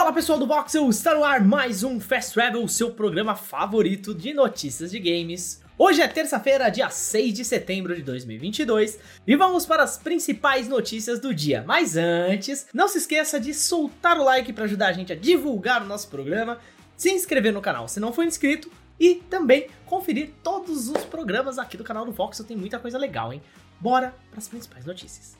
Fala pessoal do Voxel, está no ar mais um Fast Travel, seu programa favorito de notícias de games. Hoje é terça-feira, dia 6 de setembro de 2022, e vamos para as principais notícias do dia. Mas antes, não se esqueça de soltar o like para ajudar a gente a divulgar o nosso programa, se inscrever no canal se não for inscrito e também conferir todos os programas aqui do canal do Voxel, tem muita coisa legal, hein? Bora para as principais notícias.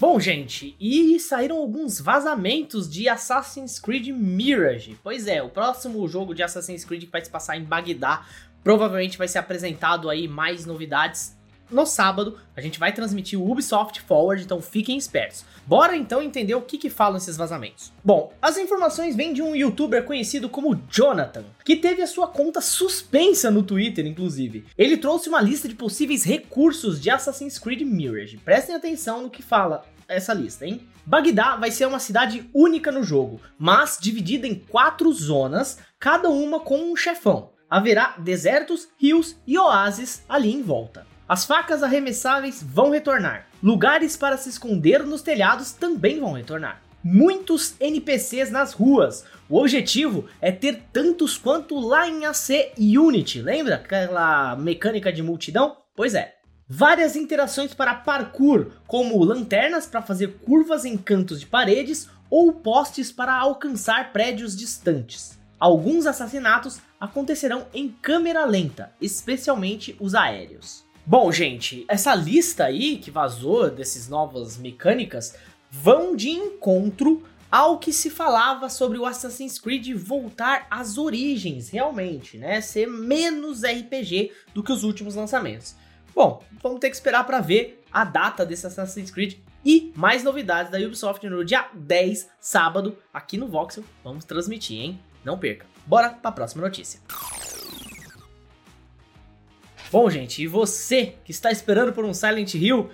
Bom, gente, e saíram alguns vazamentos de Assassin's Creed Mirage. Pois é, o próximo jogo de Assassin's Creed que vai se passar em Bagdá provavelmente vai ser apresentado aí mais novidades no sábado. A gente vai transmitir o Ubisoft Forward, então fiquem espertos. Bora então entender o que, que falam esses vazamentos. Bom, as informações vêm de um youtuber conhecido como Jonathan, que teve a sua conta suspensa no Twitter, inclusive. Ele trouxe uma lista de possíveis recursos de Assassin's Creed Mirage. Prestem atenção no que fala essa lista, hein? Bagdá vai ser uma cidade única no jogo, mas dividida em quatro zonas, cada uma com um chefão. Haverá desertos, rios e oásis ali em volta. As facas arremessáveis vão retornar. Lugares para se esconder nos telhados também vão retornar. Muitos NPCs nas ruas. O objetivo é ter tantos quanto lá em AC Unity. Lembra aquela mecânica de multidão? Pois é. Várias interações para parkour, como lanternas para fazer curvas em cantos de paredes ou postes para alcançar prédios distantes. Alguns assassinatos acontecerão em câmera lenta, especialmente os aéreos. Bom, gente, essa lista aí que vazou dessas novas mecânicas vão de encontro ao que se falava sobre o Assassin's Creed voltar às origens, realmente, né? Ser menos RPG do que os últimos lançamentos. Bom, vamos ter que esperar para ver a data desse Assassin's Creed e mais novidades da Ubisoft no dia 10, sábado, aqui no Voxel. Vamos transmitir, hein? Não perca. Bora para a próxima notícia. Bom, gente, e você que está esperando por um Silent Hill,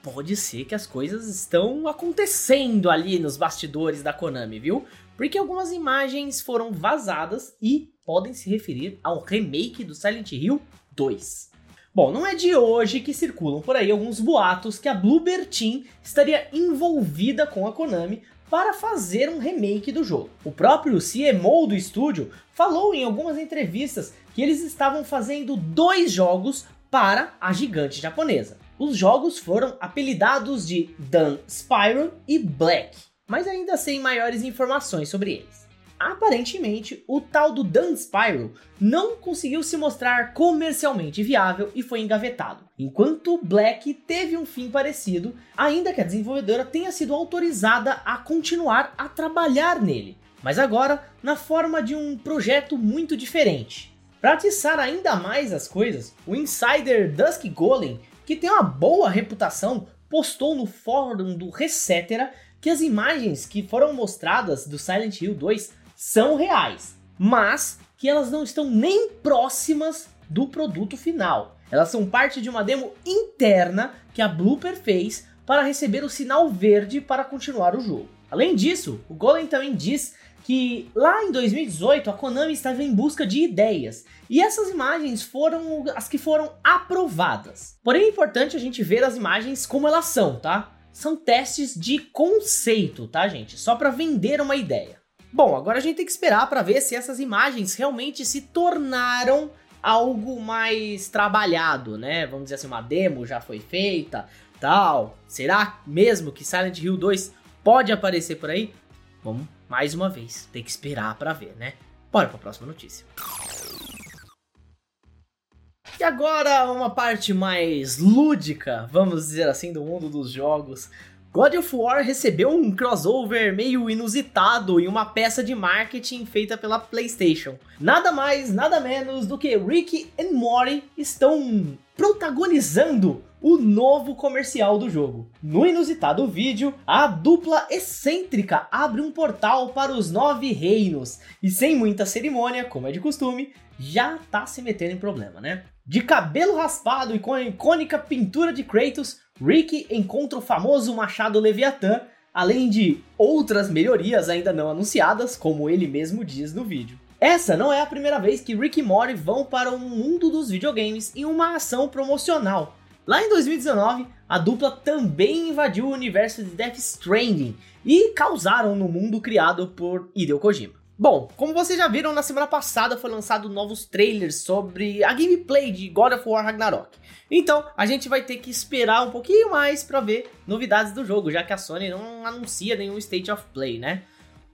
pode ser que as coisas estão acontecendo ali nos bastidores da Konami, viu? Porque algumas imagens foram vazadas e podem se referir ao remake do Silent Hill 2. Bom, não é de hoje que circulam por aí alguns boatos que a Bloober Team estaria envolvida com a Konami para fazer um remake do jogo. O próprio CMO do estúdio falou em algumas entrevistas que eles estavam fazendo dois jogos para a gigante japonesa. Os jogos foram apelidados de Dan Spyro e Black, mas ainda sem maiores informações sobre eles. Aparentemente, o tal do Dan Spyro não conseguiu se mostrar comercialmente viável e foi engavetado, enquanto Black teve um fim parecido, ainda que a desenvolvedora tenha sido autorizada a continuar a trabalhar nele, mas agora na forma de um projeto muito diferente. Para atiçar ainda mais as coisas, o insider Dusk Golem, que tem uma boa reputação, postou no fórum do Resetera que as imagens que foram mostradas do Silent Hill 2 são reais, mas que elas não estão nem próximas do produto final. Elas são parte de uma demo interna que a Blooper fez para receber o sinal verde para continuar o jogo. Além disso, o Golem também diz que lá em 2018 a Konami estava em busca de ideias e essas imagens foram as que foram aprovadas. Porém é importante a gente ver as imagens como elas são, tá? São testes de conceito, tá, gente? Só para vender uma ideia. Bom, agora a gente tem que esperar para ver se essas imagens realmente se tornaram algo mais trabalhado, né? Vamos dizer assim, uma demo já foi feita, tal. Será mesmo que Silent Hill 2 pode aparecer por aí? Vamos mais uma vez, tem que esperar para ver, né? Bora para a próxima notícia. E agora uma parte mais lúdica, vamos dizer assim, do mundo dos jogos. God of War recebeu um crossover meio inusitado em uma peça de marketing feita pela PlayStation. Nada mais, nada menos do que Rick e Morty estão protagonizando o novo comercial do jogo. No inusitado vídeo, a dupla excêntrica abre um portal para os nove reinos e, sem muita cerimônia, como é de costume, já tá se metendo em problema, né? De cabelo raspado e com a icônica pintura de Kratos, Rick encontra o famoso machado Leviatã, além de outras melhorias ainda não anunciadas, como ele mesmo diz no vídeo. Essa não é a primeira vez que Rick e Morty vão para o mundo dos videogames em uma ação promocional. Lá em 2019, a dupla também invadiu o universo de Death Stranding e causaram no mundo criado por Hideo Kojima. Bom, como vocês já viram, na semana passada foi lançado novos trailers sobre a gameplay de God of War Ragnarok. Então, a gente vai ter que esperar um pouquinho mais para ver novidades do jogo, já que a Sony não anuncia nenhum State of Play, né?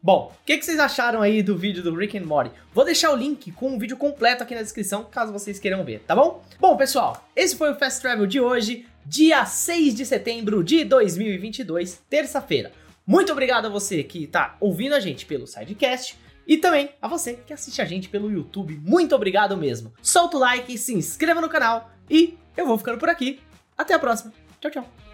Bom, o que, que, vocês acharam aí do vídeo do Rick and Morty? Vou deixar o link com o vídeo completo aqui na descrição, caso vocês queiram ver, tá bom? Bom, pessoal, esse foi o Fast Travel de hoje, dia 6 de setembro de 2022, terça-feira. Muito obrigado a você que está ouvindo a gente pelo Sidecast e também a você que assiste a gente pelo YouTube. Muito obrigado mesmo. Solta o like, se inscreva no canal e eu vou ficando por aqui. Até a próxima. Tchau, tchau.